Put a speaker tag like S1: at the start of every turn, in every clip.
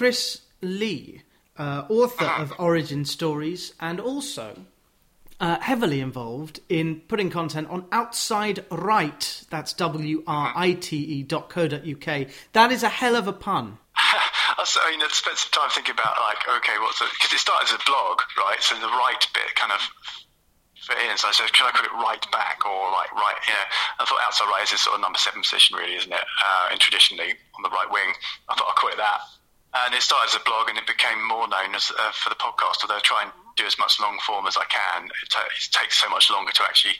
S1: Chris Lee, uh, author of Origin Stories, and also uh, heavily involved in putting content on Outside Right. That's W R I T E dot co dot uk. That is a hell of a pun.
S2: I mean, I spent some time thinking about like, okay, what's it? because it started as a blog, right? So the right bit kind of fit in. So I said, can I put it right back or like right? Yeah, I thought outside right is this sort of number seven position, really, isn't it? Uh, and traditionally on the right wing, I thought I'll quit that. And it started as a blog, and it became more known as uh, for the podcast. Although I try and do as much long form as I can, it, t- it takes so much longer to actually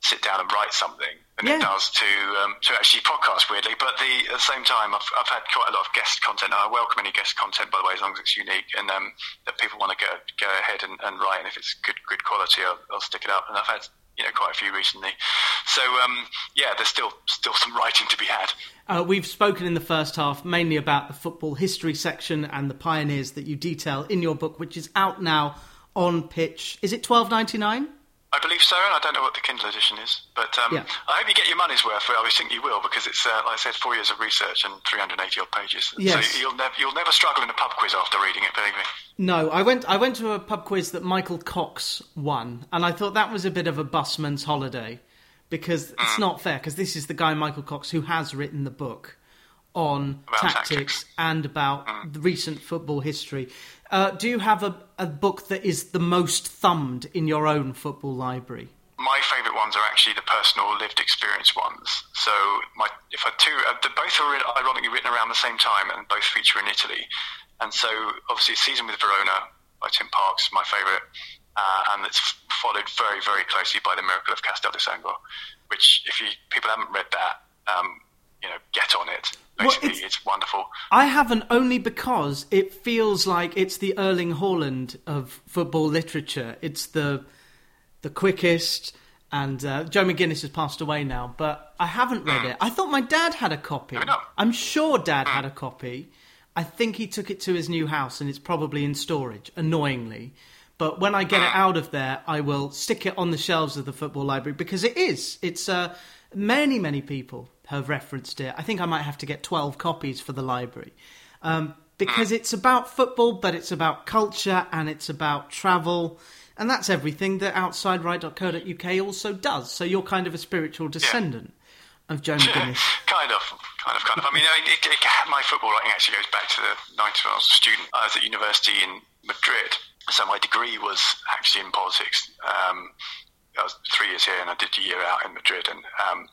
S2: sit down and write something than
S1: Yeah.
S2: it does to um, to actually podcast. Weirdly, but the, at the same time, I've, I've had quite a lot of guest content. I welcome any guest content, by the way, as long as it's unique and um, that people want to go go ahead and, and write. And if it's good good quality, I'll, I'll stick it up. And I've had you know quite a few recently. So um, yeah, there's still still some writing to be had.
S1: Uh, we've spoken in the first half mainly about the football history section and the pioneers that you detail in your book, which is out now on pitch. Is it twelve ninety nine?
S2: I believe so, and I don't know what the Kindle edition is, but um,
S1: Yeah.
S2: I hope you get your money's worth. Well, I think you will because it's, uh, like I said, four years of research and 380 odd pages.
S1: Yes.
S2: So you'll never you'll never struggle in a pub quiz after reading it. Believe me.
S1: No, I went. I went to a pub quiz that Michael Cox won, and I thought that was a bit of a busman's holiday because it's not fair. Because this is the guy Michael Cox who has written the book on tactics,
S2: tactics.
S1: and about the recent football history. Uh, do you have a, a book that is the most thumbed in your own football library?
S2: My favourite ones are actually the personal lived experience ones. So my if I two, uh, the, both are ironically written around the same time and both feature in Italy. And so obviously, Season with Verona by Tim Parks, my favourite, uh, and it's followed very very closely by The Miracle of Castel di Sangro, which if you people haven't read that, um, you know, get on it.
S1: Well,
S2: Basically,
S1: it's-
S2: it's wonderful.
S1: I haven't only because it feels like it's the Erling Haaland of football literature. It's the the quickest, and uh, Joe McGinniss has passed away now, but I haven't read it. I thought my dad had a copy. I'm sure Dad had a copy. I think he took it to his new house, and it's probably in storage. Annoyingly. But when I get it out of there, I will stick it on the shelves of the football library because it is. It's uh, many, many people have referenced it. I think I might have to get 12 copies for the library. Um, because it's about football, but it's about culture and it's about travel. And that's everything that OutsideRight.co.uk also does. So you're kind of a spiritual descendant of Joe McGinniss.
S2: kind of, kind of, kind of. I mean, it, it, my football writing actually goes back to the 90s when I was a student. I was at university in Madrid, so my degree was actually in politics. Um, I was three years here, and I did a year out in Madrid, and um,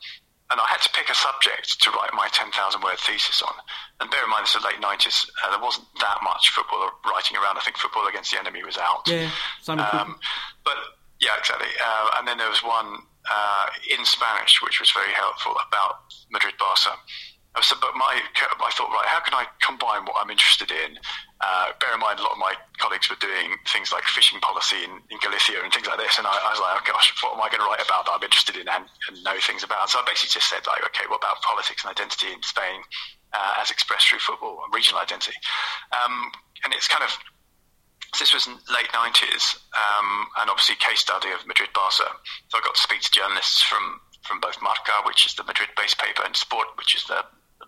S2: and I had to pick a subject to write my 10,000 word thesis on. And bear in mind, this is the late 90s. Uh, there wasn't that much football writing around. I think Football Against the Enemy was out.
S1: Yeah,
S2: Um, but yeah, exactly. Uh, and then there was one uh, in Spanish, which was very helpful about Madrid Barca. Uh, So, but my, I thought, right, how can I combine what I'm interested in? Uh, bear in mind, a lot of my colleagues were doing things like fishing policy in, in Galicia and things like this, and I, I was like, oh gosh, what am I going to write about that I'm interested in and, and know things about? So I basically just said, like, okay, what about politics and identity in Spain uh, as expressed through football and regional identity? Um, and it's kind of this was late 90s, um, and obviously case study of Madrid Barca. So I got to speak to journalists from, from both Marca, which is the Madrid-based paper, and Sport, which is the,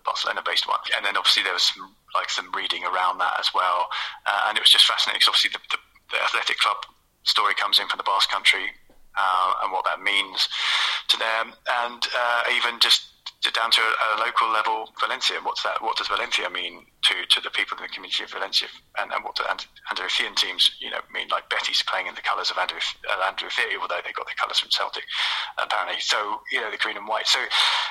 S2: the Barcelona-based one. And then obviously there was some, like some reading around that as well, uh, and it was just fascinating. Because obviously the, the, the athletic club story comes in from the Basque Country uh, and what that means to them, and uh, even just down to a, local level, Valencia. What's that? What does Valencia mean to, to the people in the community of Valencia, and, and what do And- Andalusian teams, you know, mean? Like Betis playing in the colours of Andalus- uh, Andalusia, although they got their colours from Celtic, apparently. So you know, the green and white. So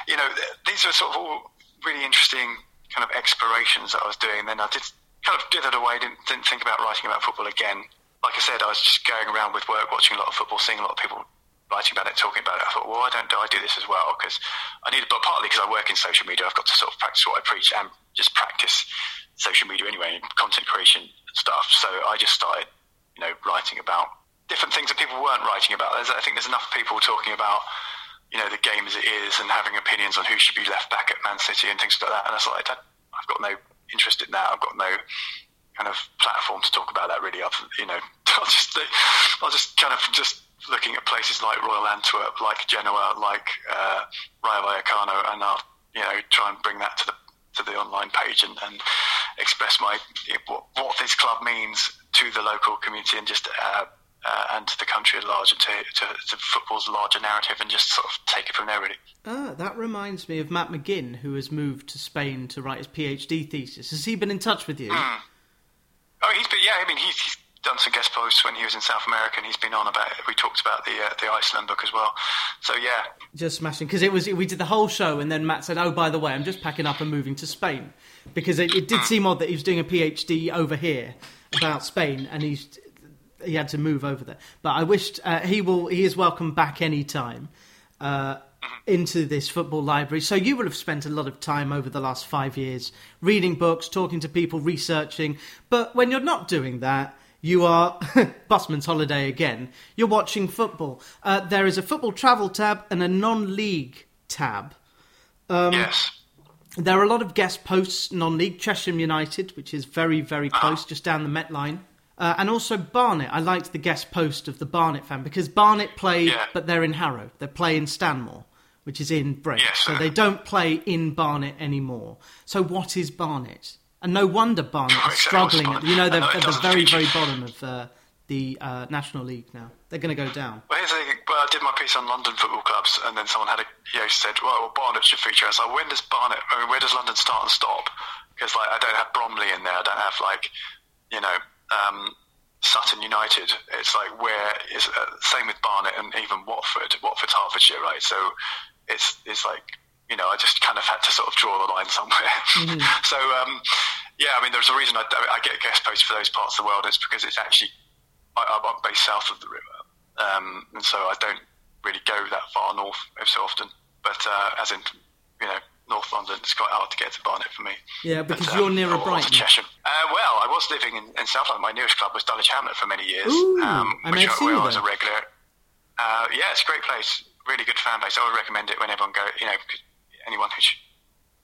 S2: you know, th- these are sort of all really interesting kind of explorations that I was doing. Then I did kind of dithered away. Didn't didn't think about writing about football again. Like I said, I was just going around with work, watching a lot of football, seeing a lot of people writing about it, talking about it. I thought, well, why don't I do this as well? Because I need, but partly because I work in social media, I've got to sort of practice what I preach and just practice social media anyway, content creation stuff. So I just started, you know, writing about different things that people weren't writing about. There's, I think there's enough people talking about, you know, the game as it is and having opinions on who should be left back at Man City and things like that. And I was like, I've got no interest in that. I've got no kind of platform to talk about that really. I've, you know, I'll just, I'll just kind of just looking at places like Royal Antwerp, like Genoa, like uh, Rayo Vallecano, and I'll, you know, try and bring that to the to the online page and, and express my what, what this club means to the local community and just uh, uh, and to the country at large and to, to, to, football's larger narrative and just sort of take it from there, really.
S1: Ah, that reminds me of Matt McGinn, who has moved to Spain to write his PhD thesis. Has he been in touch with you?
S2: Mm. Oh, he's been, yeah, I mean, he's, he's, done some guest posts when he was in South America and he's been on about it. We talked about the uh, the Iceland book as well. So, yeah.
S1: Just smashing. Because it was we did the whole show and then Matt said, oh, by the way, I'm just packing up and moving to Spain. Because it, it did seem odd that he was doing a PhD over here about Spain and he's he had to move over there. But I wished uh, he will. He is welcome back any time uh, into this football library. So you will have spent a lot of time over the last five years reading books, talking to people, researching. But when you're not doing that. You are busman's holiday again. You're watching football. Uh, there is a football travel tab and a non-league tab.
S2: Um, yes.
S1: There are a lot of guest posts non-league. Chesham United, which is very, very ah. close, just down the Met line. Uh, and also Barnet. I liked the guest post of the Barnet fan because Barnet play, yeah. but they're in Harrow. They play in Stanmore, which is in Brent. Yes, so they don't play in Barnet anymore. So what is Barnet? And no wonder Barnet is struggling. At, you know, they're at the very, very bottom of uh, the uh, National League now. They're going to go down.
S2: Well, here's the thing. Well, I did my piece on London football clubs, and then someone had a you know said, "Well, well Barnet should feature." I was like, "When does Barnet? I mean, where does London start and stop?" Because like, I don't have Bromley in there. I don't have like, you know, um, Sutton United. It's like where is uh, same with Barnet and even Watford. Watford's Hertfordshire, right? So it's it's like you know I just kind of had to sort of draw the line somewhere. Mm-hmm. so um, yeah, I mean there's a reason I, I get guest posts for those parts of the world. It's because it's actually I, am based south of the river, um, and so I don't really go that far north so often. But uh, as in you know North London. It's quite hard to get to Barnet for me.
S1: Yeah, because but, um, you're nearer Brighton.
S2: Chesham. Uh, well, I was living in, in, South London. My nearest club was Dulwich Hamlet for many years.
S1: Ooh, um, I
S2: which
S1: where
S2: I was a regular. Uh, yeah, it's a great place. Really good fan base. I would recommend it when everyone go. You know, anyone who's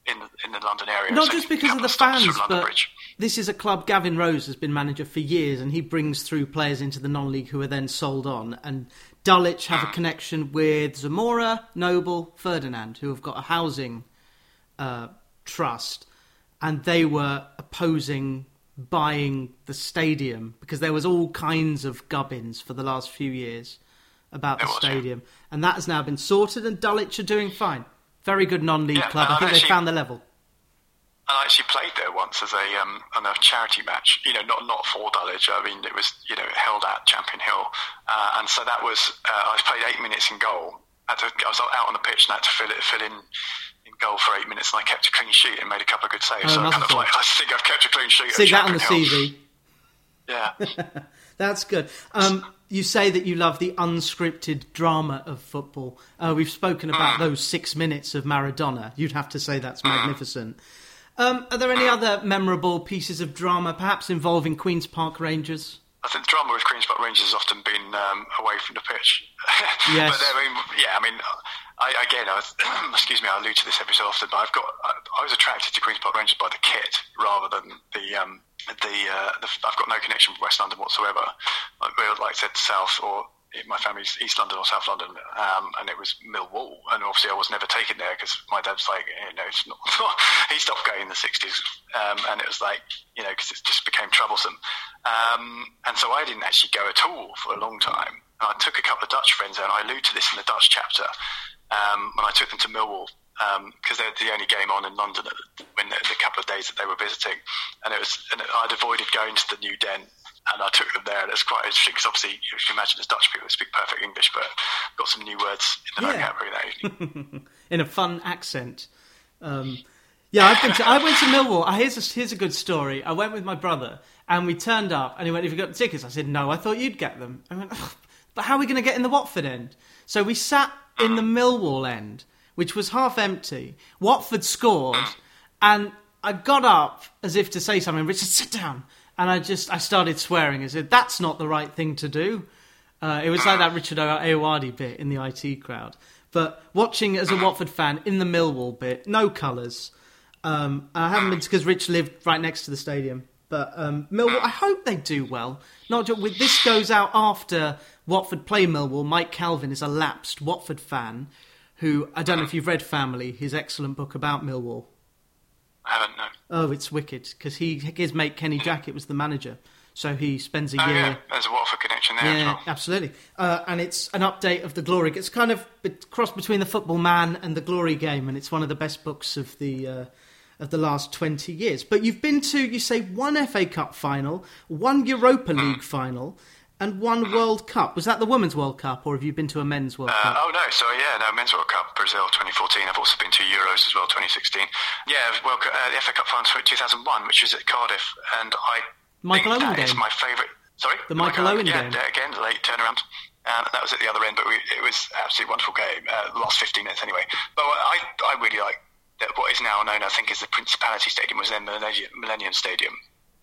S2: in the, in the London area.
S1: Not just because of the fans, but Bridge. this is a club. Gavin Rose has been manager for years, and he brings through players into the non-league who are then sold on. And Dulwich have a hmm. connection with Zamora, Noble, Ferdinand, who have got a housing uh, trust, and they were opposing buying the stadium because there was all kinds of gubbins for the last few years about the stadium, and that has now been sorted. And Dulwich are doing fine. Very good non-league yeah, club. I think actually, they found the level.
S2: I actually played there once as a um, on a charity match. You know, not not for Dulwich. I mean, it was you know held at Champion Hill, uh, and so that was uh, I played eight minutes in goal. I, to, I was out on the pitch and I had to fill it fill in goal for eight minutes, and I kept a clean sheet and made a couple of good saves. Oh, so I kind of like, I think I've kept a clean sheet.
S1: See that on the CV.
S2: Yeah,
S1: that's good. Um, you say that you love the unscripted drama of football. Uh, we've spoken about mm. those six minutes of Maradona. You'd have to say that's mm. magnificent. Um, are there any other memorable pieces of drama, perhaps involving Queens Park Rangers?
S2: I think the drama with Queens Park Rangers has often been um, away from the pitch.
S1: yes.
S2: but I mean, yeah, I mean, I, again, I excuse me, I allude to this every so often, but I've got, I, I, was attracted to Queens Park Rangers by the kit rather than the, um, the, uh, the, I've got no connection with West London whatsoever. Like, like I said, South or my family's East London or South London, um, and it was Millwall, and obviously I was never taken there because my dad's like, you know, it's not, he stopped going in the '60s, um, and it was like, you know, because it just became troublesome, um, and so I didn't actually go at all for a long time. I took a couple of Dutch friends, and I allude to this in the Dutch chapter um, when I took them to Millwall because um, they're the only game on in London when the, the, couple of days that they were visiting, and it was and I'd avoided going to the new den. And I took them there, and it's quite interesting because obviously you can imagine as Dutch people speak perfect English, but got some new words in the yeah. vocabulary there.
S1: in a fun accent. Um, yeah, I've been to, I went to Millwall. Here's a, here's a good story. I went with my brother, and we turned up, and he went, "Have you got the tickets?" I said, "No, I thought you'd get them." I went, "But how are we going to get in the Watford end?" So we sat in the Millwall end, which was half empty. Watford scored, and I got up as if to say something. Richard, sit down. And I just I started swearing. I said, "That's not the right thing to do." Uh, it was like that Richard Ayoade bit in the IT crowd. But watching as a Watford fan in the Millwall bit, no colours. Um, I haven't been because Rich lived right next to the stadium. But um, Millwall, I hope they do well. Not just with this goes out after Watford play Millwall. Mike Calvin is a lapsed Watford fan who I don't know if you've read Family, his excellent book about Millwall.
S2: I haven't, no.
S1: Oh, it's wicked because he his mate Kenny Jackett was the manager, so he spends a
S2: Oh
S1: year.
S2: yeah, there's a Watford connection there
S1: Yeah,
S2: well.
S1: absolutely. Uh, and it's an update of the Glory. It's kind of a cross between the Football Man and the Glory Game, and it's one of the best books of the uh, of the last twenty years. But you've been to, you say, one FA Cup final, one Europa
S2: Hmm.
S1: League final, and one World Cup. Was that the Women's World Cup, or have you been to a Men's World
S2: Uh,
S1: Cup?
S2: oh no, So, yeah, no, Men's World Cup, Brazil 2014. I've also been to Euros as well, 2016. Yeah, World Cup, uh, the FA Cup final 2001, which was at Cardiff, and I
S1: Michael
S2: think
S1: Owen
S2: that is my favourite. Sorry,
S1: The Michael Owen
S2: yeah,
S1: game.
S2: Again, late turnaround. Um, that was at the other end, but we, it was absolutely wonderful game. Uh, last 15 minutes anyway. But I, I really like. What is now known, I think, as the Principality Stadium was then Millennium, Millennium Stadium,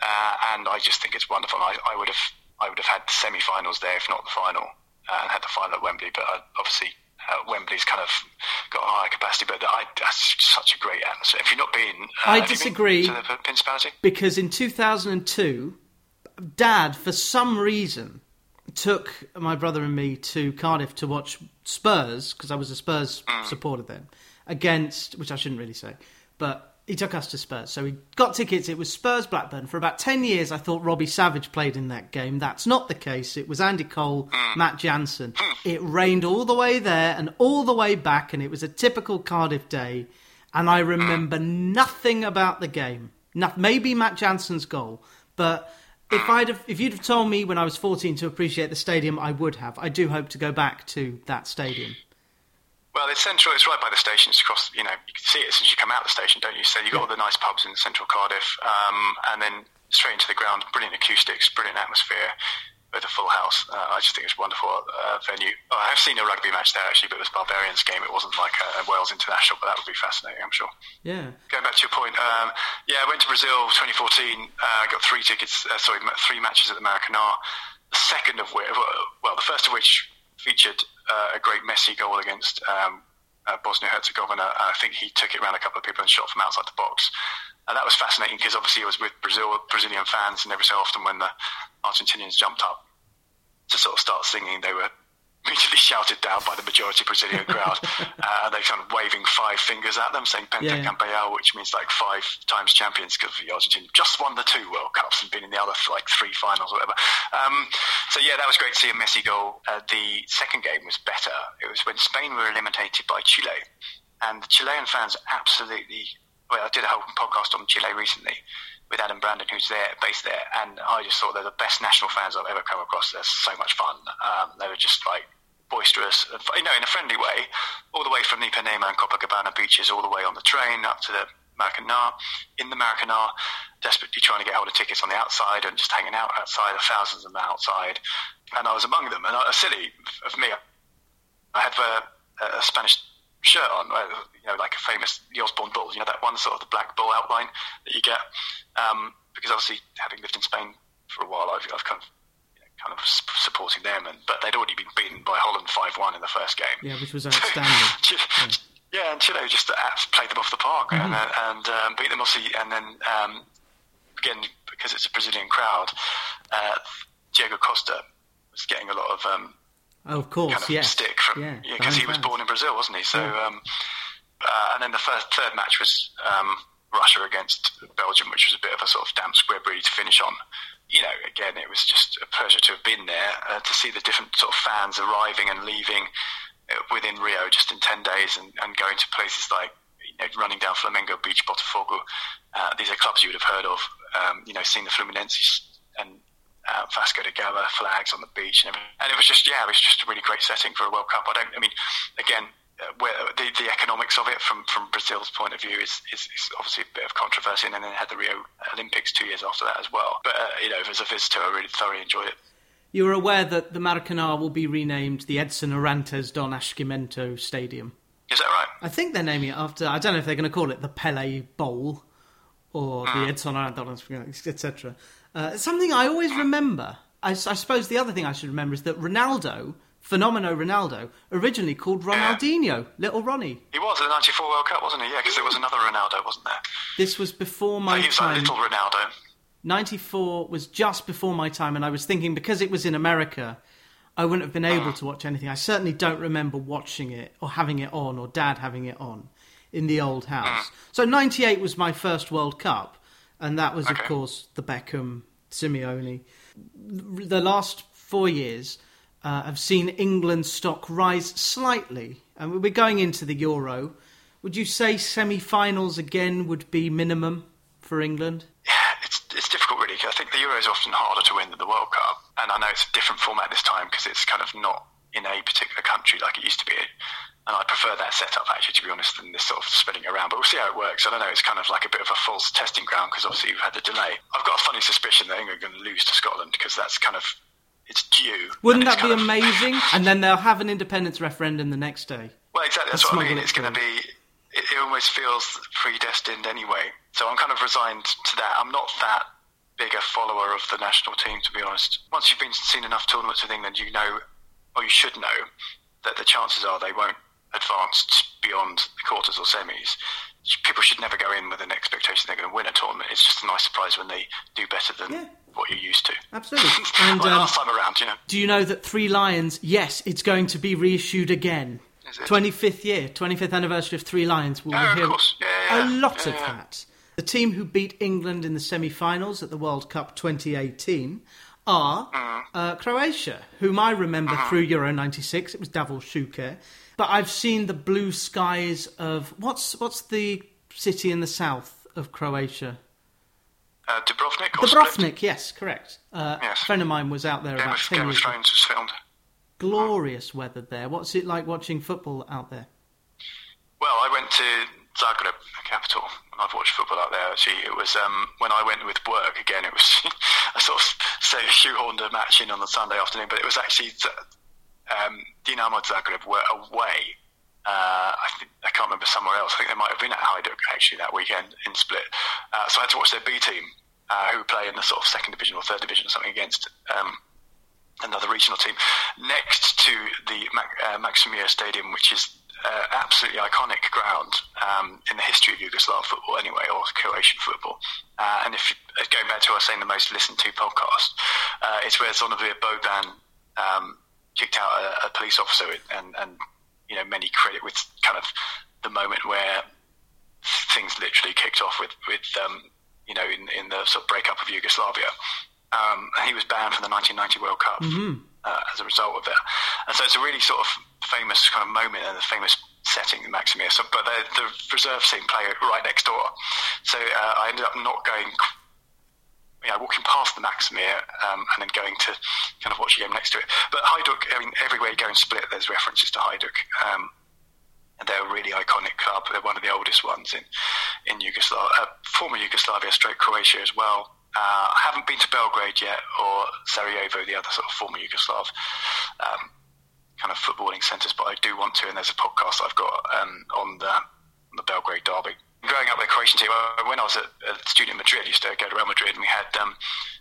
S2: uh, and I just think it's wonderful. I, I would have, I would have had the semi-finals there, if not the final, uh, and had the final at Wembley. But uh, obviously, uh, Wembley's kind of got a higher capacity. But I, that's such a great atmosphere. If you've not been, uh,
S1: I
S2: been
S1: disagree.
S2: to the Principality.
S1: because in 2002, Dad, for some reason, took my brother and me to Cardiff to watch Spurs because I was a Spurs supporter then against, which I shouldn't really say, but he took us to Spurs. So we got tickets. It was Spurs Blackburn. For about 10 years, I thought Robbie Savage played in that game. That's not the case. It was Andy Cole, hmm. Matt Jansen. Hmm. It rained all the way there and all the way back, and it was a typical Cardiff day. And I remember hmm. nothing about the game. No, maybe Matt Jansen's goal, but if I'd have, if you'd have told me when I was 14 to appreciate the stadium, I would have. I do hope to go back to that stadium.
S2: Well, it's central. It's right by the station. It's across. You know, you can see it as soon as you come out of the station, don't you? So you've got all the nice pubs in central Cardiff, um, and then straight into the ground. Brilliant acoustics, brilliant atmosphere, with a full house. Uh, I just think it's a wonderful uh, venue. Oh, I have seen a rugby match there actually, but it was Barbarians game. It wasn't like a, Wales international, but that would be fascinating. I'm sure.
S1: Yeah.
S2: Going back to your point, um, yeah, I went to Brazil 2014. Uh, got three tickets. Uh, sorry, three matches at the Maracanã. The second of which, well, the first of which featured a great Messi goal against um, uh, Bosnia Herzegovina. I think he took it around a couple of people and shot from outside the box. And that was fascinating because obviously it was with Brazil, Brazilian fans, and every so often when the Argentinians jumped up to sort of start singing, they were immediately shouted down by the majority Brazilian crowd. uh, they kind of waving five fingers at them, saying Penta
S1: Yeah.
S2: Campeão, which means like five times champions because the Argentina just won the two World Cups and been in the other like three finals or whatever. Um, so yeah, that was great to see a Messi goal. Uh, the second game was better. It was when Spain were eliminated by Chile, and the Chilean fans absolutely. Well, I did a whole podcast on Chile recently with Adam Brandon, who's there, based there, and I just thought they're the best national fans I've ever come across. They're so much fun. Um, they were just like boisterous, you know, in a friendly way, all the way from the Ipanema and Copacabana beaches, all the way on the train up to the Maracanã. In the Maracanã, desperately trying to get hold of tickets on the outside and just hanging out outside. Thousands of them outside, and I was among them. And uh, silly of me, I had a, a Spanish shirt on, uh, you know, like a famous the Osborne bull. You know that one sort of the black bull outline that you get. Um, because obviously, having lived in Spain for a while, I've, I've kind of you know, kind of supporting them, and but they'd already been beaten by Holland five one in the first game.
S1: Yeah, which was outstanding.
S2: Chile- yeah. and Chile just uh, played them off the park and, uh, and um, beat them obviously, and then um, again because it's a Brazilian crowd, uh, Diego Costa was getting a lot of um,
S1: Oh, of course,
S2: kind of
S1: yeah.
S2: stick from
S1: Yeah,
S2: because he was
S1: fans.
S2: born in Brazil, wasn't he? So,
S1: Yeah.
S2: um, uh, and then the first third match was um, Russia against Belgium, which was a bit of a sort of damp squib really to finish on. You know, again, it was just a pleasure to have been there uh, to see the different sort of fans arriving and leaving uh, within Rio just in ten days, and, and going to places like you know, running down Flamengo Beach, Botafogo. Uh, these are clubs you would have heard of. Um, you know, seeing the Fluminense uh, Vasco da Gama flags on the beach and everything. And it was just, yeah, it was just a really great setting for a World Cup. I don't, I mean, again, uh, where the, the economics of it from, from Brazil's point of view is, is, is obviously a bit of controversy. And then they had the Rio Olympics two years after that as well. But, uh, you know, as a visitor, I really thoroughly enjoyed it.
S1: You were aware that the Maracanã will be renamed the Edson Arantes do Nascimento Stadium.
S2: Is that right?
S1: I think they're naming it after. I don't know if they're going to call it the Pele Bowl or the Edson Arantes, do etc. Uh, something I always remember. I suppose the other thing I should remember is that Ronaldo, Fenomeno Ronaldo, originally called Ronaldinho, Little Ronnie.
S2: He was at the 94 World Cup, wasn't he? Yeah, because there was another Ronaldo, wasn't there?
S1: This was before my
S2: he was like
S1: time.
S2: little Ronaldo.
S1: 94 was just before my time, and I was thinking because it was in America, I wouldn't have been able to watch anything. I certainly don't remember watching it or having it on or dad having it on in the old house. So 98 was my first World Cup, and that was,
S2: Okay.
S1: of course, the Beckham Simeone. The last four years uh, have seen England's stock rise slightly, and we're going into the Euro. Would you say semi-finals again would be minimum for England?
S2: Yeah, it's it's difficult really. 'cause I think the Euro is often harder to win than the World Cup, and I know it's a different format this time because it's kind of not in a particular country like it used to be. And I prefer that setup actually, to be honest, than this sort of spreading around. But we'll see how it works. I don't know. It's kind of like a bit of a false testing ground because obviously you've had the delay. I've got a funny suspicion that England are going to lose to Scotland because that's kind of it's due.
S1: Wouldn't that be
S2: of-
S1: amazing? and then they'll have an independence referendum the next day.
S2: Well, exactly. That's
S1: and
S2: what I mean. It's going to be. It, it almost feels predestined anyway. So I'm kind of resigned to that. I'm not that big a follower of the national team, to be honest. Once you've been seen enough tournaments with England, you know, or you should know, that the chances are they won't advance beyond the quarters or semis. People should never go in with an expectation they're going to win a tournament. It's just a nice surprise when they do better than
S1: Yeah.
S2: what you're used to.
S1: Absolutely. And
S2: Well,
S1: um,
S2: last time around, you know.
S1: do you know that Three Lions? Yes, it's going to be reissued again.
S2: Is it?
S1: 25th year, 25th anniversary of Three Lions. We'll
S2: Oh, of
S1: hear
S2: course. Yeah, yeah,
S1: a lot
S2: Yeah,
S1: of
S2: yeah.
S1: that. The team who beat England in the semi-finals at the World Cup 2018 are
S2: Mm.
S1: uh, Croatia, whom I remember
S2: Uh-huh.
S1: through Euro '96. It was Davor Šuker. But I've seen the blue skies of what's what's the city in the south of Croatia?
S2: Uh, Dubrovnik or Split?
S1: Yes, correct. Uh,
S2: Yes.
S1: A friend of mine was out there
S2: Game
S1: about
S2: of,
S1: 10
S2: Game of
S1: years ago.
S2: Thrones was filmed.
S1: Glorious weather there. What's it like watching football out there?
S2: Well, I went to Zagreb, the capital, and I've watched football out there. Actually, it was um, when I went with work again. It was I sort of say shoehorned a match in on the Sunday afternoon, but it was actually Z- um, Dinamo Zagreb were away. Uh, I, think, I can't remember somewhere else. I think they might have been at Hajduk actually that weekend in Split. Uh, so I had to watch their B team, uh, who play in the sort of second division or third division or something against um, another regional team next to the Mac- uh, Maksimir Stadium, which is uh, absolutely iconic ground um, in the history of Yugoslav football, anyway, or Croatian football. Uh, and if uh, going back to what I was saying, the most listened to podcast, uh, it's where Zvonimir Boban um, kicked out a, a police officer, and, and you know many credit with kind of the moment where things literally kicked off with with um, you know in, in the sort of breakup of Yugoslavia. Um, he was banned from the 1990 World Cup uh, as a result of it. And so it's a really sort of famous kind of moment and a famous setting in Maksimir. So, but the, the reserve team play right next door. So uh, I ended up not going. Yeah, walking past the Maksimir um, and then going to kind of watch a game next to it. But Hajduk, I mean, everywhere you go in Split, there's references to Hajduk. Um, and they're a really iconic club. They're one of the oldest ones in in Yugoslavia, uh, former Yugoslavia, stroke Croatia as well. Uh, I haven't been to Belgrade yet, or Sarajevo, the other sort of former Yugoslav um, kind of footballing centres, but I do want to. And there's a podcast I've got um, on the on the Belgrade derby. Growing up, the Croatian team. uh, When I was a, at student in Madrid, I used to go to Real Madrid, and we had um,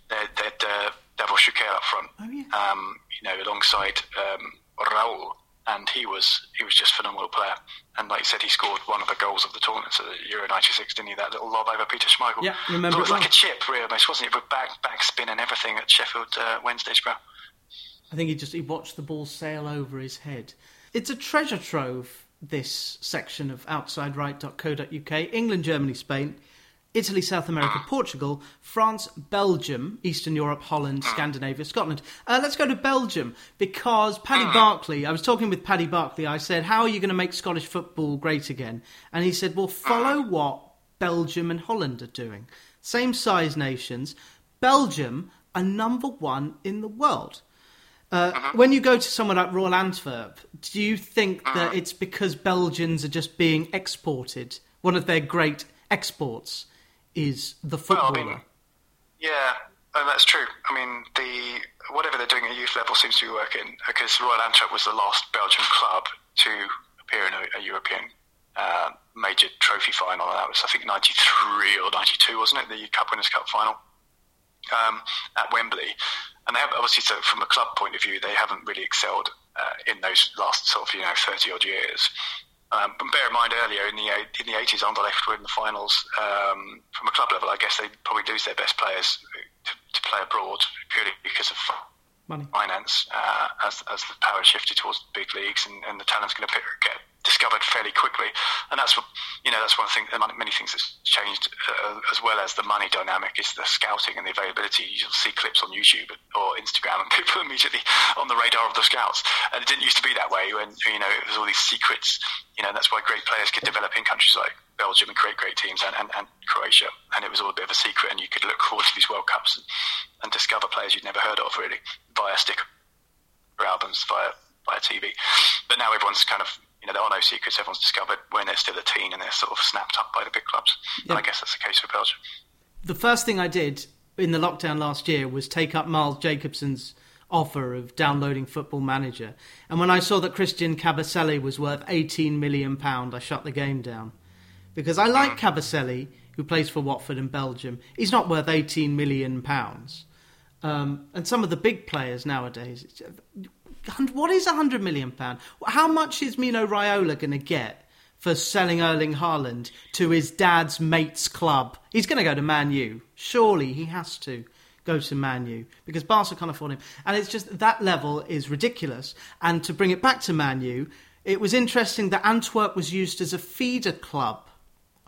S2: they had, they had uh, up front.
S1: Oh, yeah.
S2: Um, you know, alongside um, Raul, and he was he was just a phenomenal player. And like you said, he scored one of the goals of the tournament, so the Euro '96, didn't he? That little lob over Peter Schmeichel.
S1: Yeah, remember
S2: it was like a chip, really, almost, wasn't it? With back back spin and everything at Sheffield uh, Wednesday's ground.
S1: I think he just he watched the ball sail over his head. It's a treasure trove. This section of OutsideRight.co.uk: England, Germany, Spain, Italy, South America, ah. Portugal, France, Belgium, Eastern Europe, Holland, ah. Scandinavia, Scotland. Uh, let's go to Belgium because Paddy ah. Barclay. I was talking with Paddy Barclay. I said, "How are you going to make Scottish football great again?" And he said, "Well, follow what Belgium and Holland are doing. Same size nations. Belgium are number one in the world." Uh, When you go to somewhere like Royal Antwerp, do you think that it's because Belgians are just being exported? One of their great exports is the
S2: Well, I
S1: footballer.
S2: mean, yeah, and that's true. I mean, the whatever they're doing at youth level seems to be working because Royal Antwerp was the last Belgian club to appear in a, a European uh, major trophy final. That was, I think, '93 or '92, wasn't it? The Cup Winners' Cup final um, at Wembley. And they have obviously, so from a club point of view, they haven't really excelled uh, in those last sort of you know thirty odd years. Um, but bear in mind, earlier in the in the eighties, Anderlecht were in the finals. Um, from a club level, I guess they probably lose their best players to, to play abroad purely because of
S1: Money.
S2: finance. Uh, as as the power shifted towards the big leagues, and, and the talent's going to get discovered fairly quickly, and that's what you know. That's one thing. Many things that's changed, uh, as well as the money dynamic, is the scouting and the availability. You'll see clips on YouTube or Instagram, and people immediately on the radar of the scouts. And it didn't used to be that way when you know it was all these secrets. You know, that's why great players could develop in countries like Belgium and create great teams, and, and, and Croatia. And it was all a bit of a secret, and you could look forward to these World Cups and, and discover players you'd never heard of really via sticker albums, via via TV. But now everyone's kind of, you know, there are no secrets. Everyone's discovered when they're still a teen and they're sort of snapped up by the big clubs. And I guess that's the case for Belgium.
S1: The first thing I did in the lockdown last year was take up Miles Jacobson's offer of downloading Football Manager. And when I saw that Christian Kabasele was worth 18 million pound, I shut the game down. Because I like mm. Kabasele, who plays for Watford in Belgium. He's not worth 18 million pounds. Um, and some of the big players nowadays, what is a hundred million pound? How much is Mino Raiola going to get for selling Erling Haaland to his dad's mates club? He's going to go to Man U. Surely he has to go to Man U because Barca can't afford him. And it's just that level is ridiculous. And to bring it back to Man U, it was interesting that Antwerp was used as a feeder club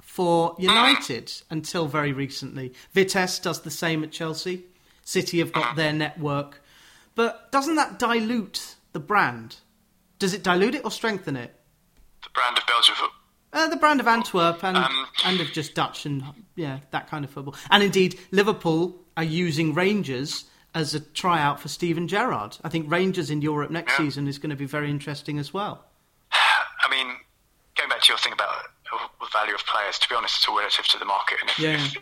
S1: for United until very recently. Vitesse does the same at Chelsea. City have got their network. But doesn't that dilute the brand? Does it dilute it or strengthen it?
S2: The brand of Belgium football.
S1: Uh, the brand of Antwerp and um, and of just Dutch and yeah that kind of football. And indeed, Liverpool are using Rangers as a tryout for Steven Gerrard. I think Rangers in Europe next yeah. season is going to be very interesting as well.
S2: I mean, going back to your thing about the value of players, to be honest, it's all relative to the market. And if,
S1: yeah.
S2: if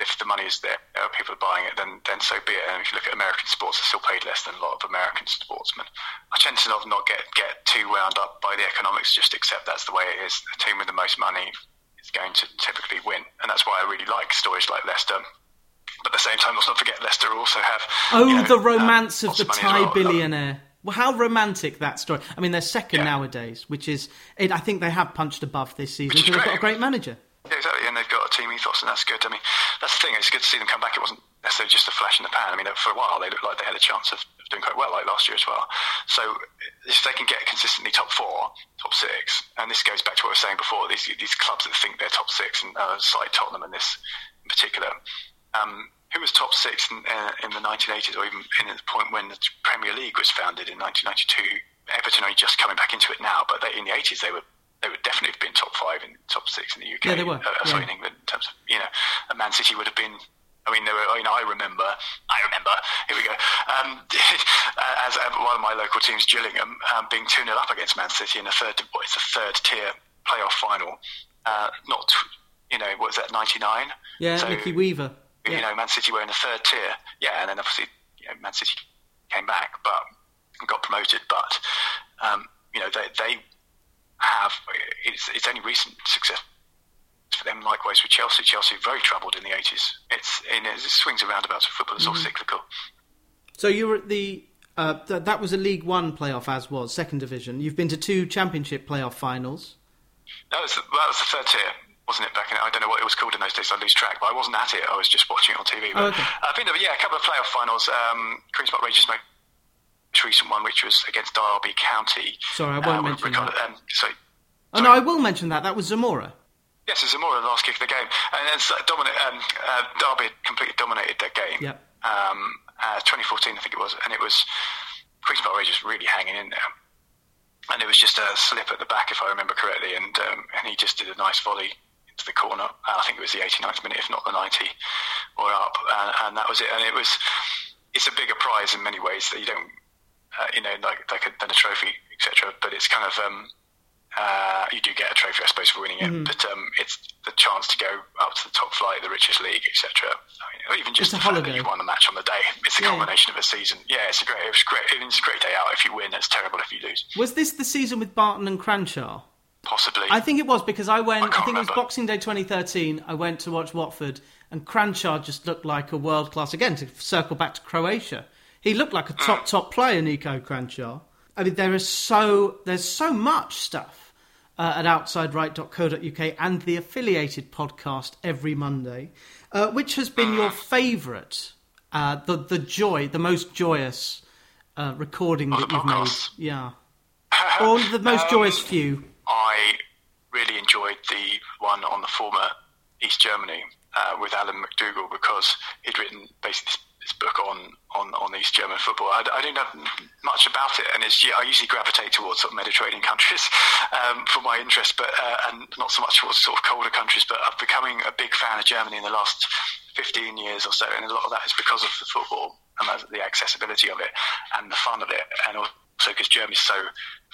S2: if the money is there, uh, people are buying it, then then so be it. And if you look at American sports, they're still paid less than a lot of American sportsmen. I tend to not, not get get too wound up by the economics. Just accept that's the way it is. The team with the most money is going to typically win, and that's why I really like stories like Leicester. But at the same time, let's not forget Leicester also have
S1: oh
S2: you know,
S1: the romance uh, of the Thai well. billionaire. Well, how romantic that story! I mean, they're second yeah. nowadays, which is it, I think they have punched above this season because they've got a great manager.
S2: Yeah, exactly, and they've got a team ethos, and that's good. I mean, that's the thing. It's good to see them come back. It wasn't necessarily just a flash in the pan. I mean, for a while they looked like they had a chance of, doing quite well, like last year as well. So if they can get consistently top four, top six, and this goes back to what I was saying before, these these clubs that think they're top six, and uh, side Tottenham and this in particular. Um, who was top six in, uh, in the 1980s, or even in the point when the Premier League was founded in 1992? Everton are just coming back into it now, but they, in the 80s they were they would definitely have been top five in top six in the UK.
S1: Yeah, they were. Uh,
S2: yeah. Sorry, in England in terms of you know, and Man City would have been. I mean, there were. You know, I remember. I remember. Here we go. Um, as one of my local teams, Gillingham, um, being two 0 up against Man City in a third. Is a third tier playoff final? Uh, not. You know, what was that? Ninety nine.
S1: Yeah, so, Nicky Weaver.
S2: You know, Man City were in the third tier. Yeah, and then obviously, you know, Man City came back, but got promoted. But um, you know, they they have. It's, it's only recent success for them. Likewise with Chelsea. Chelsea very troubled in the 80s. It's in it swings and roundabouts of football. It's mm. all cyclical.
S1: So you were at the. Uh, th- that was a League One playoff, as was second division. You've been to two Championship playoff finals.
S2: That was the, that was the third tier, wasn't it? Back in I don't know what it was called in those days. I lose track, but I wasn't at it. I was just watching it on TV. But
S1: oh, okay.
S2: I've been to yeah a couple of playoff finals. Um, Queens Park Rangers recent one, which was against Derby County.
S1: Sorry, I won't uh, mention that. Um,
S2: sorry,
S1: oh no, I will mention that. That was Zamora.
S2: Yes, it's Zamora, the last kick of the game, and then dominate, um, uh, Derby completely dominated that game.
S1: Yep.
S2: Um, uh, 2014, I think it was, and it was Queens Park Rangers really hanging in there. And it was just a slip at the back, if I remember correctly, and um, and he just did a nice volley into the corner. Uh, I think it was the 89th minute, if not the 90, or up, and, and that was it. And it was it's a bigger prize in many ways that you don't uh, you know, like like a, than a trophy, etc. But it's kind of um, uh, you do get a trophy, I suppose, for winning it. Mm-hmm. But um, it's the chance to go up to the top flight, the richest league, etc. I mean, even just
S1: it's
S2: the fact that you won the match on the day. It's a yeah. culmination of a season. Yeah, it's a great. It was great. It's a great day out if you win. It's terrible if you lose.
S1: Was this the season with Barton and Kranjčar?
S2: Possibly.
S1: I think it was because I went.
S2: I,
S1: I think
S2: remember.
S1: it was Boxing Day 2013. I went to watch Watford, and Kranjčar just looked like a world class. Again, to circle back to Croatia, he looked like a top top player, Niko Kranjčar. I mean, there is so there's so much stuff uh, at outsideright.co.uk and the affiliated podcast every Monday. Uh, which has been your favourite, uh, the the joy, the most joyous uh, recording that you've made? Yeah, or the most um, joyous few.
S2: I really enjoyed the one on the former East Germany uh, with Alan McDougall because he'd written basically this book on, on, on East German football. I, I didn't know much about it, and it's, I usually gravitate towards sort of Mediterranean countries um, for my interest, but uh, and not so much towards sort of colder countries. But I'm becoming a big fan of Germany in the last 15 years or so, and a lot of that is because of the football and the accessibility of it and the fun of it, and also because Germany is so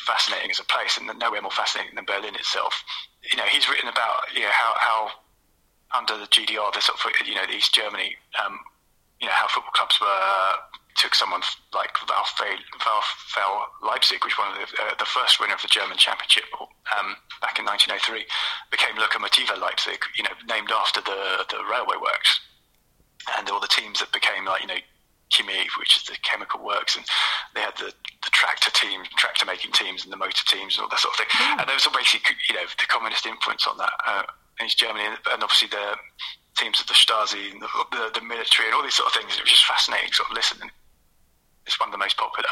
S2: fascinating as a place, and nowhere more fascinating than Berlin itself. You know, he's written about you know how, how under the GDR, the sort of you know the East Germany um, you know how football clubs were took someone like VfL Leipzig, which one of the, uh, the first winner of the German Championship um, back in 1903, became Lokomotive Leipzig, you know, named after the the railway works, and all the teams that became like you know. Chemie, which is the chemical works, and they had the, the tractor team, tractor making teams, and the motor teams, and all that sort of thing. Mm. And there was basically, you know, the communist influence on that uh, in Germany, and obviously the teams of the Stasi and the, the, the, military and all these sort of things. It was just fascinating sort of listening. It's one of the most popular.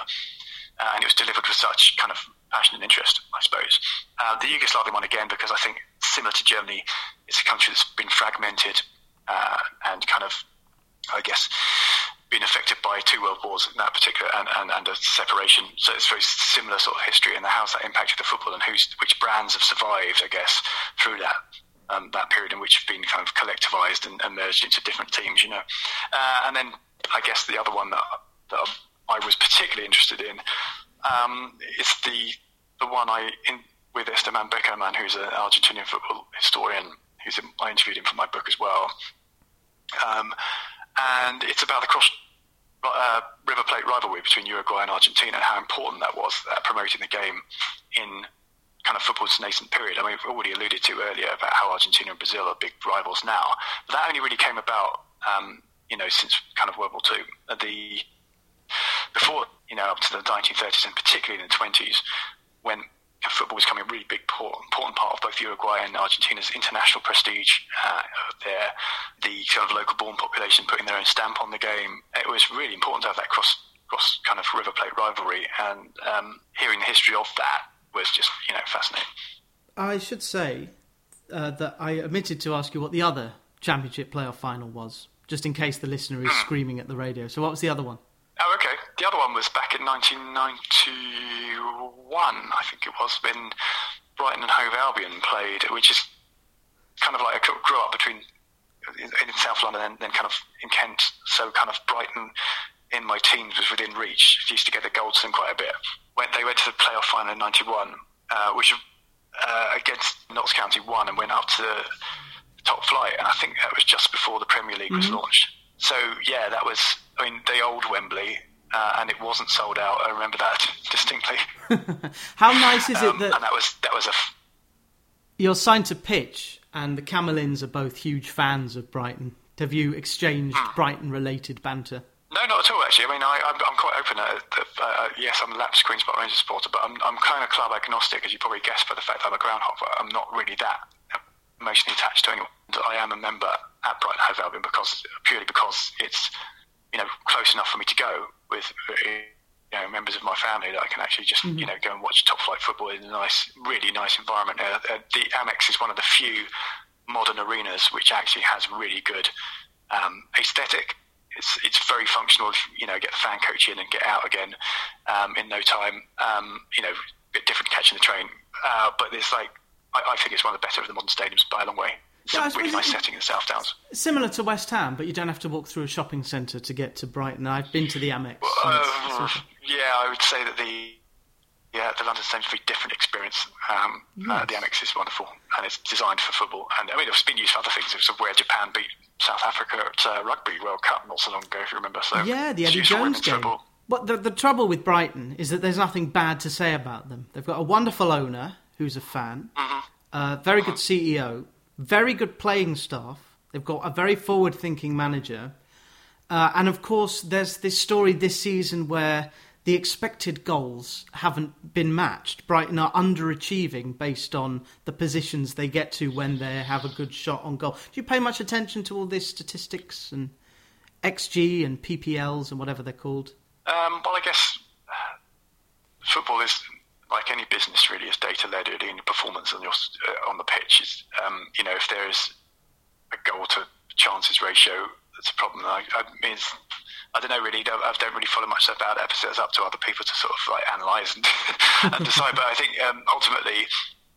S2: Uh, and it was delivered with such kind of passion and interest, I suppose. Uh, the Yugoslavian one, again, because I think similar to Germany, it's a country that's been fragmented uh, and kind of, I guess, been affected by two world wars in that particular and, and, and, a separation. So it's very similar sort of history and how's that impacted the football and who's, which brands have survived, I guess, through that um, that period in which have been kind of collectivized and, and merged into different teams, you know. Uh, and then I guess the other one that, that I was particularly interested in um, is the the one I in, with Esteban Bekerman, who's an Argentinian football historian, who's in, I interviewed him for my book as well. Um, and it's about the cross uh, River Plate rivalry between Uruguay and Argentina and how important that was at promoting the game in football's nascent period. I mean, we've already alluded to earlier about how Argentina and Brazil are big rivals now, but that only really came about, um, you know, since kind of World War II. The before, you know, up to the 1930s and particularly in the 20s, when football was becoming a really big important part of both Uruguay and Argentina's international prestige. Uh, there, the sort of local born population putting their own stamp on the game. It was really important to have that cross cross kind of River Plate rivalry, and um, hearing the history of that was just you know fascinating.
S1: I should say uh, that I omitted to ask you what the other championship playoff final was, just in case the listener is mm. screaming at the radio. So what was the other one?
S2: Oh, okay. The other one was back in 1991, I think it was, when Brighton and Hove Albion played, which is kind of like I grew up between in South London and then kind of in Kent. So kind of Brighton in my teens was within reach. Used to get the Goldstone quite a bit. When they went to the playoff final in '91, uh, which uh, against Notts County won and went up to the top flight, and I think that was just before the Premier League was mm-hmm. launched. So yeah, that was I mean the old Wembley. Uh, and it wasn't sold out. I remember that distinctly.
S1: How nice is um, it that?
S2: And that was that was a. F-
S1: you're signed to pitch, and the Camillins are both huge fans of Brighton. Have you exchanged mm. Brighton-related banter?
S2: No, not at all. Actually, I mean, I, am quite open. Uh, uh, yes, I'm a lapsed Queens Park Rangers supporter, but I'm, I'm kind of club agnostic, as you probably guessed by the fact that I'm a groundhopper. I'm not really that emotionally attached to anyone. I am a member at Brighton Hove Albion because purely because it's you know close enough for me to go with you know members of my family that I can actually just mm-hmm. you know go and watch top flight football in a nice, really nice environment. Uh, uh, the Amex is one of the few modern arenas which actually has really good um, aesthetic it's it's very functional. You know, get the fan coach in and get out again um, in no time. Um, you know, a bit different catching the train, uh, but it's like I, I, think it's one of the better of the modern stadiums by a long way. It's a really nice setting in the South Downs.
S1: Similar to West Ham, but you don't have to walk through a shopping centre to get to Brighton. I've been to the Amex.
S2: Well, uh. Yeah, I would say that the yeah, the London Stadium is a very different experience. Um, uh, the Amex is wonderful, and it's designed for football. And I mean, it's been used for other things. It was where Japan beat South Africa at uh, Rugby World Cup not so long ago, if you remember. So
S1: yeah, the Eddie Jones game. Trouble. But the, the trouble with Brighton is that there's nothing bad to say about them. They've got a wonderful owner who's a fan, mm-hmm. uh, very good CEO, very good playing staff. They've got a very forward-thinking manager, uh, and of course, there's this story this season where the expected goals haven't been matched. Brighton are underachieving based on the positions they get to when they have a good shot on goal. Do you pay much attention to all this statistics and XG and PPLs and whatever they're called?
S2: Um, well, I guess football is like any business, really, is data led. In performance on your uh, on the pitch um, you know, if there is a goal to chances ratio that's a problem. I, I mean, I don't know really. I don't really follow much about it. It's up to other people to sort of like analyse and, and decide. But I think um, ultimately,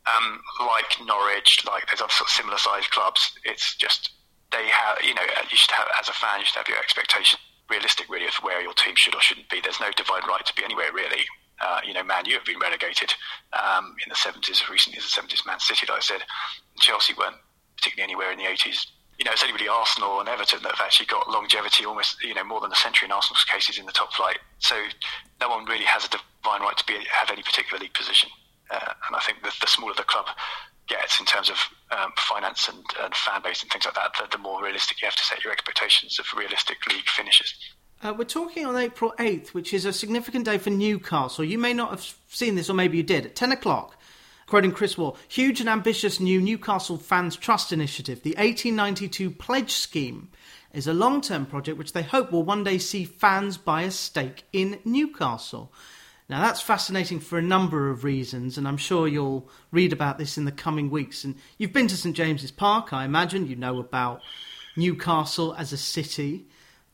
S2: um, like Norwich, like there's other sort of similar sized clubs. It's just they have, you know, you should have as a fan, you should have your expectations realistic really of where your team should or shouldn't be. There's no divine right to be anywhere really. Uh, you know, Man U have been relegated um, in the 70s, recently as the 70s. Man City, like I said, Chelsea weren't particularly anywhere in the 80s you know, it's anybody Arsenal and Everton that have actually got longevity, almost you know more than a century in Arsenal's cases in the top flight. So no one really has a divine right to be have any particular league position. Uh, and I think the, the smaller the club gets in terms of um, finance and, and, fan base and things like that, the, the, more realistic you have to set your expectations of realistic league finishes.
S1: Uh, we're talking on April 8th, which is a significant day for Newcastle. You may not have seen this, or maybe you did. At 10 o'clock, Quoting Chris Wall, huge and ambitious new Newcastle Fans Trust initiative, the 1892 Pledge Scheme, is a long term project which they hope will one day see fans buy a stake in Newcastle. Now, that's fascinating for a number of reasons, and I'm sure you'll read about this in the coming weeks. And you've been to St James's Park, I imagine. You know about Newcastle as a city.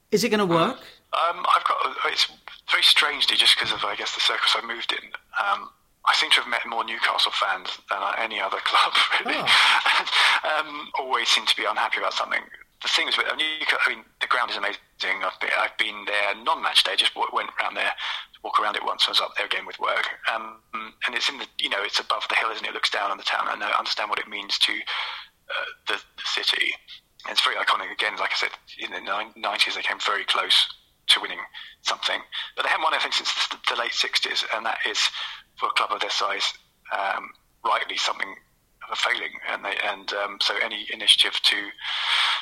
S1: Is it going to work?
S2: Um, I've got. It's very strangely just because of, I guess, the circus I moved in. Um, I seem to have met more Newcastle fans than any other club, really. Oh. um, always seem to be unhappy about something. The thing is, with Newcastle, I mean, the ground is amazing. I've been, I've been there non-match day, just went around there, walk around it once. I was up there again with work, um, and it's in the, you know, it's above the hill, isn't it? It looks down on the town, and I understand what it means to uh, the, the, city. And it's very iconic. Again, like I said, in the nineties, they came very close to winning something, but they haven't won anything since the, the late sixties, and that is for a club of their size, um, rightly something of a failing, and they, and um, so any initiative to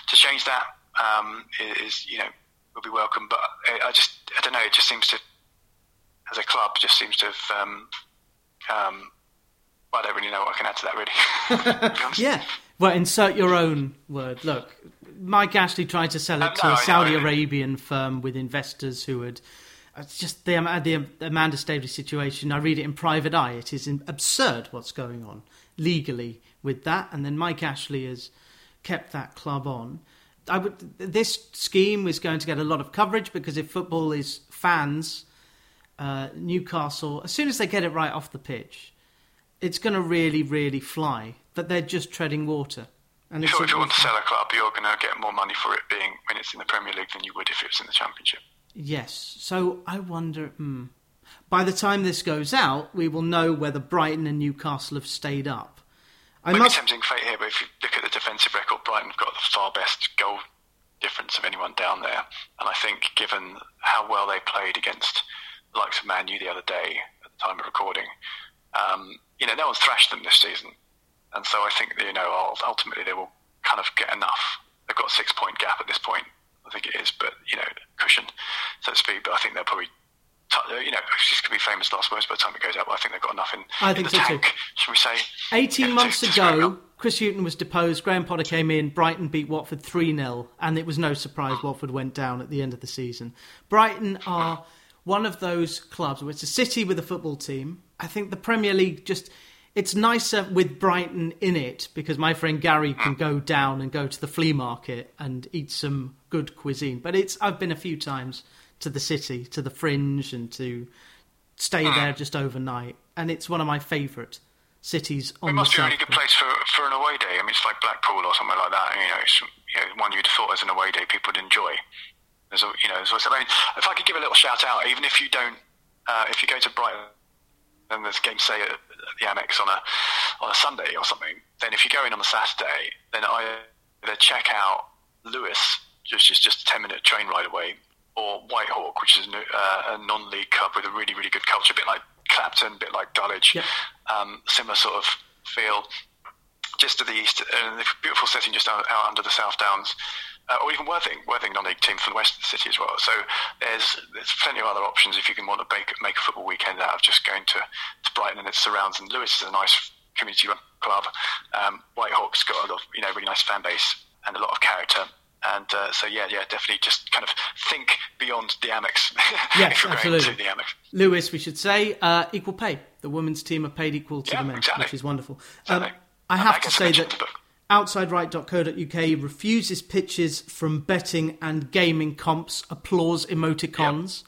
S2: to change that um, is you know will be welcome. But I, I, just I don't know. It just seems to, as a club, just seems to have. Um, um, I don't really know what I can add to that, really.
S1: yeah. Well, insert your own word. Look, Mike Ashley tried to sell it um, to no, a Saudi Arabian firm with investors who had it's just the, the Amanda Staveley situation. I read it in Private Eye. It is absurd what's going on legally with that. And then Mike Ashley has kept that club on. I would. This scheme is going to get a lot of coverage because if football is fans, uh, Newcastle, as soon as they get it right off the pitch, it's going to really, really fly. But they're just treading water.
S2: And if, if you want to sell a club, you're going to get more money for it being when it's in the Premier League than you would if it was in the Championship.
S1: Yes. So I wonder. Hmm. By the time this goes out, we will know whether Brighton and Newcastle have stayed up.
S2: I must... tempting fate here, but if you look at the defensive record, Brighton have got the far best goal difference of anyone down there. And I think, given how well they played against the likes of Man U the other day at the time of recording, um, you know, no one's thrashed them this season. And so I think you know, ultimately they will kind of get enough. They've got a six point gap at this point I think it is, but you know, cushion, so to speak. But I think they'll probably, you know, going to be famous last words by the time it goes out. But I think they've got enough in,
S1: I
S2: in
S1: think
S2: the
S1: so
S2: tank,
S1: too.
S2: should we say?
S1: Eighteen yeah, months to, ago, Chris Hughton was deposed. Graham Potter came in. Brighton beat Watford three 0 and it was no surprise Watford went down at the end of the season. Brighton are one of those clubs where it's a city with a football team. I think the Premier League just it's nicer with Brighton in it because my friend Gary can go down and go to the flea market and eat some good cuisine. But it's I've been a few times to the city, to the Fringe, and to stay there just overnight, and it's one of my favourite cities on
S2: it must
S1: be
S2: a really good place for, for an away day. I mean, it's like Blackpool or something like that. You know, it's you know, one you'd have thought as an away day people would enjoy. There's a, you know, there's I mean, if I could give a little shout out, even if you don't, uh, if you go to Brighton and there's game, say, at the Amex on a on a Sunday or something, then if you go in on the Saturday, then either check out Lewes, which is just a 10 minute train ride away, or Whitehawk, which is a, uh, non league club with a really, really good culture, a bit like Clapton, a bit like Dulwich, yep. um, similar sort of feel. Just to the east, and uh, beautiful setting just out, out under the South Downs uh, or even Worthing, Worthing non-league team from the west of the city as well. So there's there's plenty of other options if you can want to make, make a football weekend out of just going to, to Brighton and its surrounds. And Lewes is a nice community run club. Um, Whitehawk's got a lot of, you know really nice fan base and a lot of character. and uh, so yeah, yeah, definitely just kind of think beyond the Amex.
S1: Yes, absolutely. the Amex. Lewes, we should say uh, equal pay. The women's team are paid equal to
S2: yeah,
S1: the men,
S2: exactly.
S1: which is wonderful. Um, I have to say that outsidewrite.co.uk refuses pitches from betting and gaming comps, applause emoticons.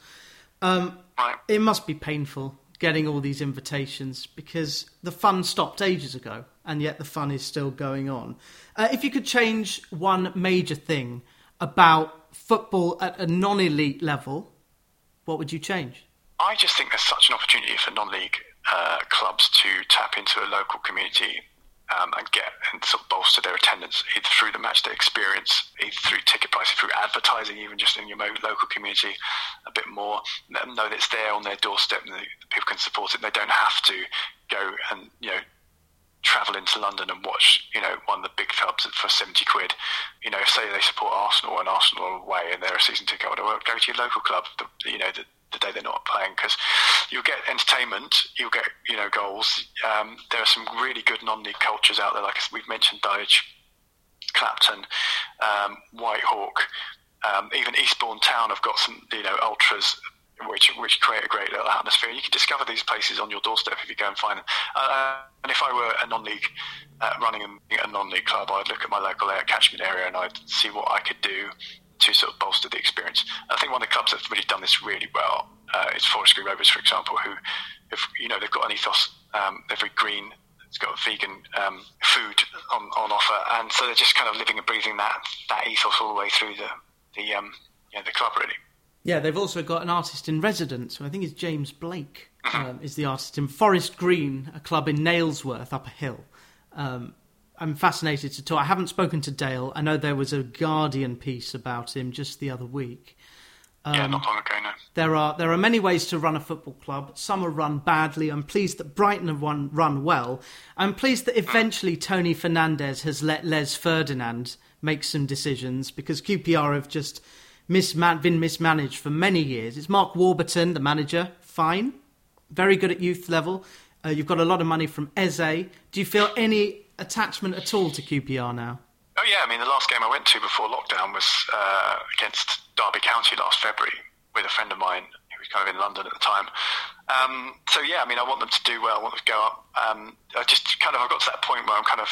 S1: Yep. Um. It must be painful getting all these invitations because the fun stopped ages ago and yet the fun is still going on. Uh, if you could change one major thing about football at a non elite level, what would you change?
S2: I just think there's such an opportunity for non league uh, clubs to tap into a local community um, and get and sort of bolster their attendance either through the match day experience, either through ticket pricing, through advertising, even just in your local community a bit more. Let them know that it's there on their doorstep and people can support it. They don't have to go and you know travel into London and watch, you know, one of the big clubs for 70 quid. You know, say they support Arsenal and Arsenal away and they're a season ticket holder, well, go to your local club, the, you know, the, the day they're not playing because you'll get entertainment, you'll get, you know, goals. Um, there are some really good non-league cultures out there, like we've mentioned Dulwich, Clapton, um, Whitehawk, um, even Eastbourne Town have got some, you know, ultras which which create a great little atmosphere. You can discover these places on your doorstep if you go and find them. Uh, and if I were a non-league uh, running a, a, non-league club, I'd look at my local catchment area and I'd see what I could do to sort of bolster the experience. I think one of the clubs that's really done this really well uh, is Forest Green Rovers, for example, who, if you know, they've got an ethos. Um, they're very green. It's got vegan um, food on, on offer, and so they're just kind of living and breathing that that ethos all the way through the the um, you know, the club really.
S1: Yeah, they've also got an artist in residence, who I think is James Blake, um, is the artist in Forest Green, a club in Nailsworth, up a hill. Um, I'm fascinated to talk. I haven't spoken to Dale. I know there was a Guardian piece about him just the other week.
S2: Um, yeah, not long ago, no.
S1: There are there are many ways to run a football club. Some are run badly. I'm pleased that Brighton have run, run well. I'm pleased that eventually Tony Fernandes has let Les Ferdinand make some decisions because QPR have just misman- been mismanaged for many years. It's Mark Warburton, the manager, fine, very good at youth level. Uh, you've got a lot of money from Eze. Do you feel any attachment at all to QPR now?
S2: Oh yeah, I mean the last game I went to before lockdown was uh, against Derby County last February with a friend of mine who was kind of in London at the time. Um, so yeah, I mean I want them to do well, I want them to go up. Um, I just kind of I've got to that point where I'm kind of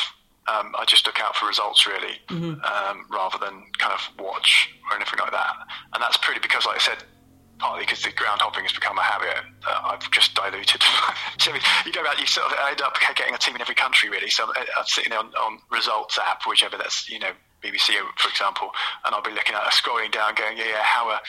S2: um, I just look out for results really, mm-hmm. um, rather than kind of watch or anything like that. And that's purely because, like I said, partly because the ground hopping has become a habit that I've just diluted. so you go back, you sort of end up getting a team in every country really. So uh, I'm sitting on, on results app, whichever that's you know BBC for example, and I'll be looking at scrolling down, going, yeah, yeah, how are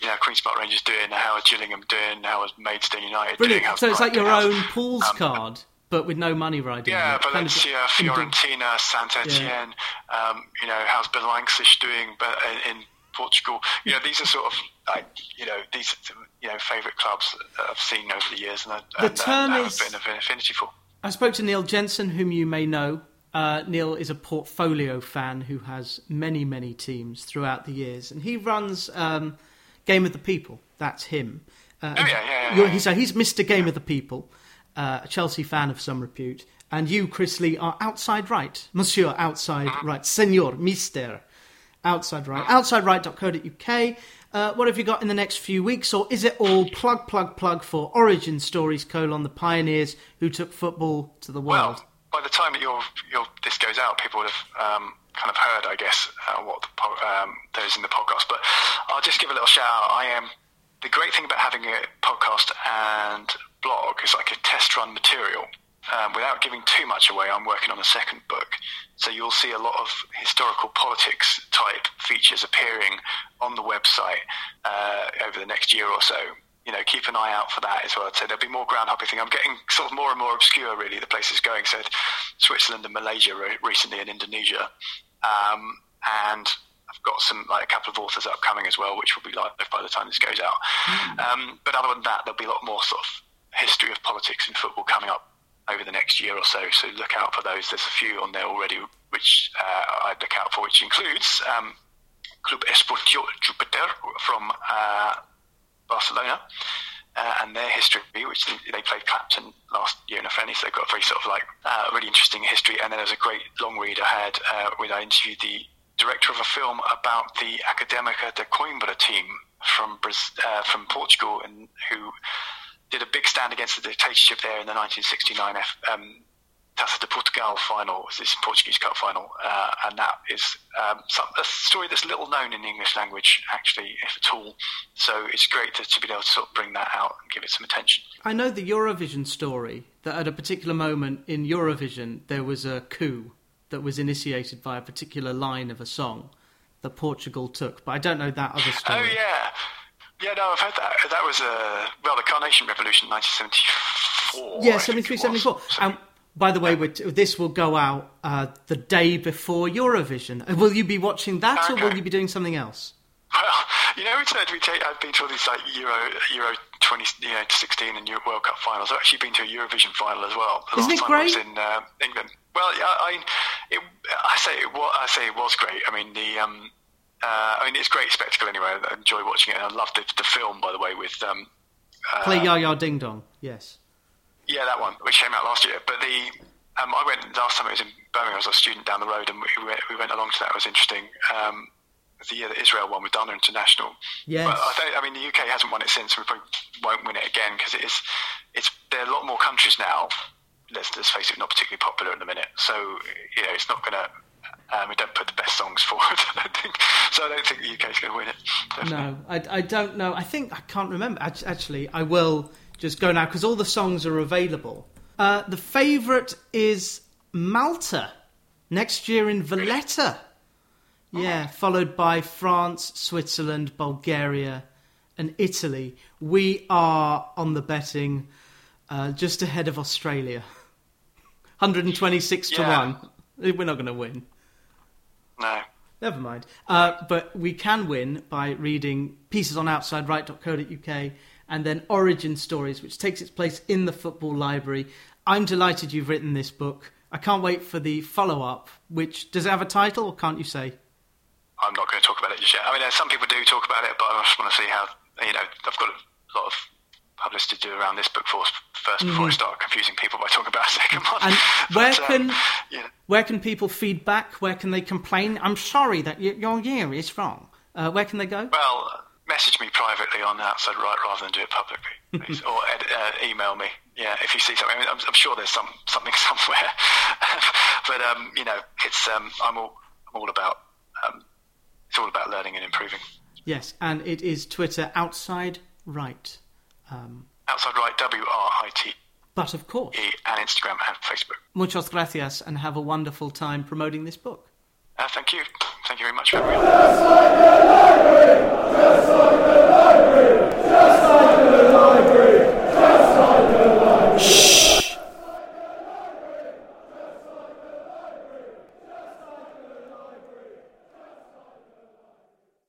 S2: you know Queens Park Rangers doing? How are Gillingham doing? How is Maidstone United
S1: Brilliant.
S2: doing?
S1: So it's like your own pools um, card but with no money riding.
S2: Yeah, Valencia, Fiorentina, Saint Etienne. Yeah. Um, you know, how's Belenenses doing? But in, Portugal, you know, these are sort of like you know these you know favourite clubs that I've seen over the years, and, I,
S1: the
S2: and,
S1: term
S2: and
S1: is,
S2: have been an affinity for.
S1: I spoke to Neil Jensen, whom you may know. Uh, Neil is a portfolio fan who has many, many teams throughout the years, and he runs um, Game of the People. That's him.
S2: Uh, oh, yeah, yeah, yeah, yeah.
S1: so he's Mr. Game of the People uh, a Chelsea fan of some repute, and you, Chris Lee, are outside right. Monsieur outside right. Senor, Mister outside right. Outsidewrite.co.uk. Uh, what have you got in the next few weeks, or is it all plug, plug, plug for origin stories, colon, the pioneers who took football to the world?
S2: Well, by the time that your, your this goes out, people would have um, kind of heard, I guess, uh, what the, um, those in the podcast. But I'll just give a little shout out. I am the great thing about having a podcast and blog is like a test run material. Um, without giving too much away, I'm working on a second book. So you'll see a lot of historical politics type features appearing on the website uh, over the next year or so. You know, keep an eye out for that as well. So there'll be more ground hopping thing. I'm getting sort of more and more obscure, really, the places going. So Switzerland and Malaysia recently and Indonesia. Um, and I've got some like a couple of authors upcoming as well, which will be live by the time this goes out. Mm. Um, but other than that, there'll be a lot more sort of history of politics in football coming up over the next year or so. So look out for those. There's a few on there already, which uh, I'd look out for, which includes um, Club Esportiu Jupiter from uh, Barcelona. Uh, and their history, which they played Clapton last year in a friendly, so they've got a very sort of like uh, really interesting history. And then there's a great long read I had uh, where I interviewed the director of a film about the Académica de Coimbra team from uh, from Portugal, and who did a big stand against the dictatorship there in the 1969 F, um, Taça de Portugal final, this Portuguese Cup final, uh, and that is um, some, a story that's little known in the English language, actually, if at all. So it's great to, to be able to sort of bring that out and give it some attention.
S1: I know the Eurovision story that at a particular moment in Eurovision there was a coup that was initiated by a particular line of a song that Portugal took, but I don't know that other story.
S2: Oh yeah, yeah, no, I've heard that. That was uh, well, the Carnation Revolution, 1974.
S1: Yeah, 73, 74. And by the way, this will go out uh, the day before Eurovision. Uh, will you be watching that, okay. or will you be doing something else?
S2: Well, you know, we said we take, I've been to all these like Euro Euro 20, you know, 16 and Euro World Cup finals. I've actually been to a Eurovision final as well.
S1: The Isn't it great?
S2: I was in uh, England. Well, yeah, I, it, I say it, I say it was great. I mean, the um, uh, I mean, it's great spectacle anyway. I enjoy watching it, and I love the, the film, by the way, with um,
S1: uh, Play Ja Ja Ding Dong. Yes.
S2: Yeah, that one, which came out last year. But the um, I went last time it was in Birmingham. I was a student down the road, and we went, we went along to that. It was interesting. Um, the year that Israel won with Dana International.
S1: Yes. But
S2: I, think, I mean, the UK hasn't won it since. And we probably won't win it again because it is. It's there are a lot more countries now. Let's, let's face it, not particularly popular at the minute. So you know, it's not going to um, we don't put the best songs forward. I don't think so. I don't think the UK is going to win it.
S1: Definitely. No, I, I don't know. I think I can't remember. Actually, I will just go now because all the songs are available. Uh, the favourite is Malta next year in Valletta. Yeah, oh. followed by France, Switzerland, Bulgaria, and Italy. We are on the betting uh, just ahead of Australia. 126 yeah. to 1. We're not going to win.
S2: No.
S1: Never mind. Uh, but we can win by reading pieces on outsidewrite.co.uk and then Origin Stories, which takes its place in the football library. I'm delighted you've written this book. I can't wait for the follow up, which does it have a title or can't you say?
S2: I'm not going to talk about it just yet. I mean, some people do talk about it, but I just want to see how, you know, I've got a lot of publicity to do around this book first mm-hmm. before I mm-hmm. start confusing people by talking about a second one.
S1: And where but, can um, yeah. where can people feedback? Where can they complain? I'm sorry that your year is wrong. Uh, where can they go?
S2: Well, message me privately on outside right rather than do it publicly, or ed, uh, email me. Yeah, if you see something, I mean, I'm, I'm, sure there's some something somewhere, but um, you know, it's um, I'm all I'm all about um, it's all about learning and improving.
S1: Yes, and it is Twitter outside right. Um,
S2: Outside Write, W R I T.
S1: But of course.
S2: And Instagram and Facebook.
S1: Muchas gracias and have a wonderful time promoting this book.
S2: Uh, thank you. Thank you very much for everyone. Just like the library! Just like the library! Just like the library! Just like the library! Shh!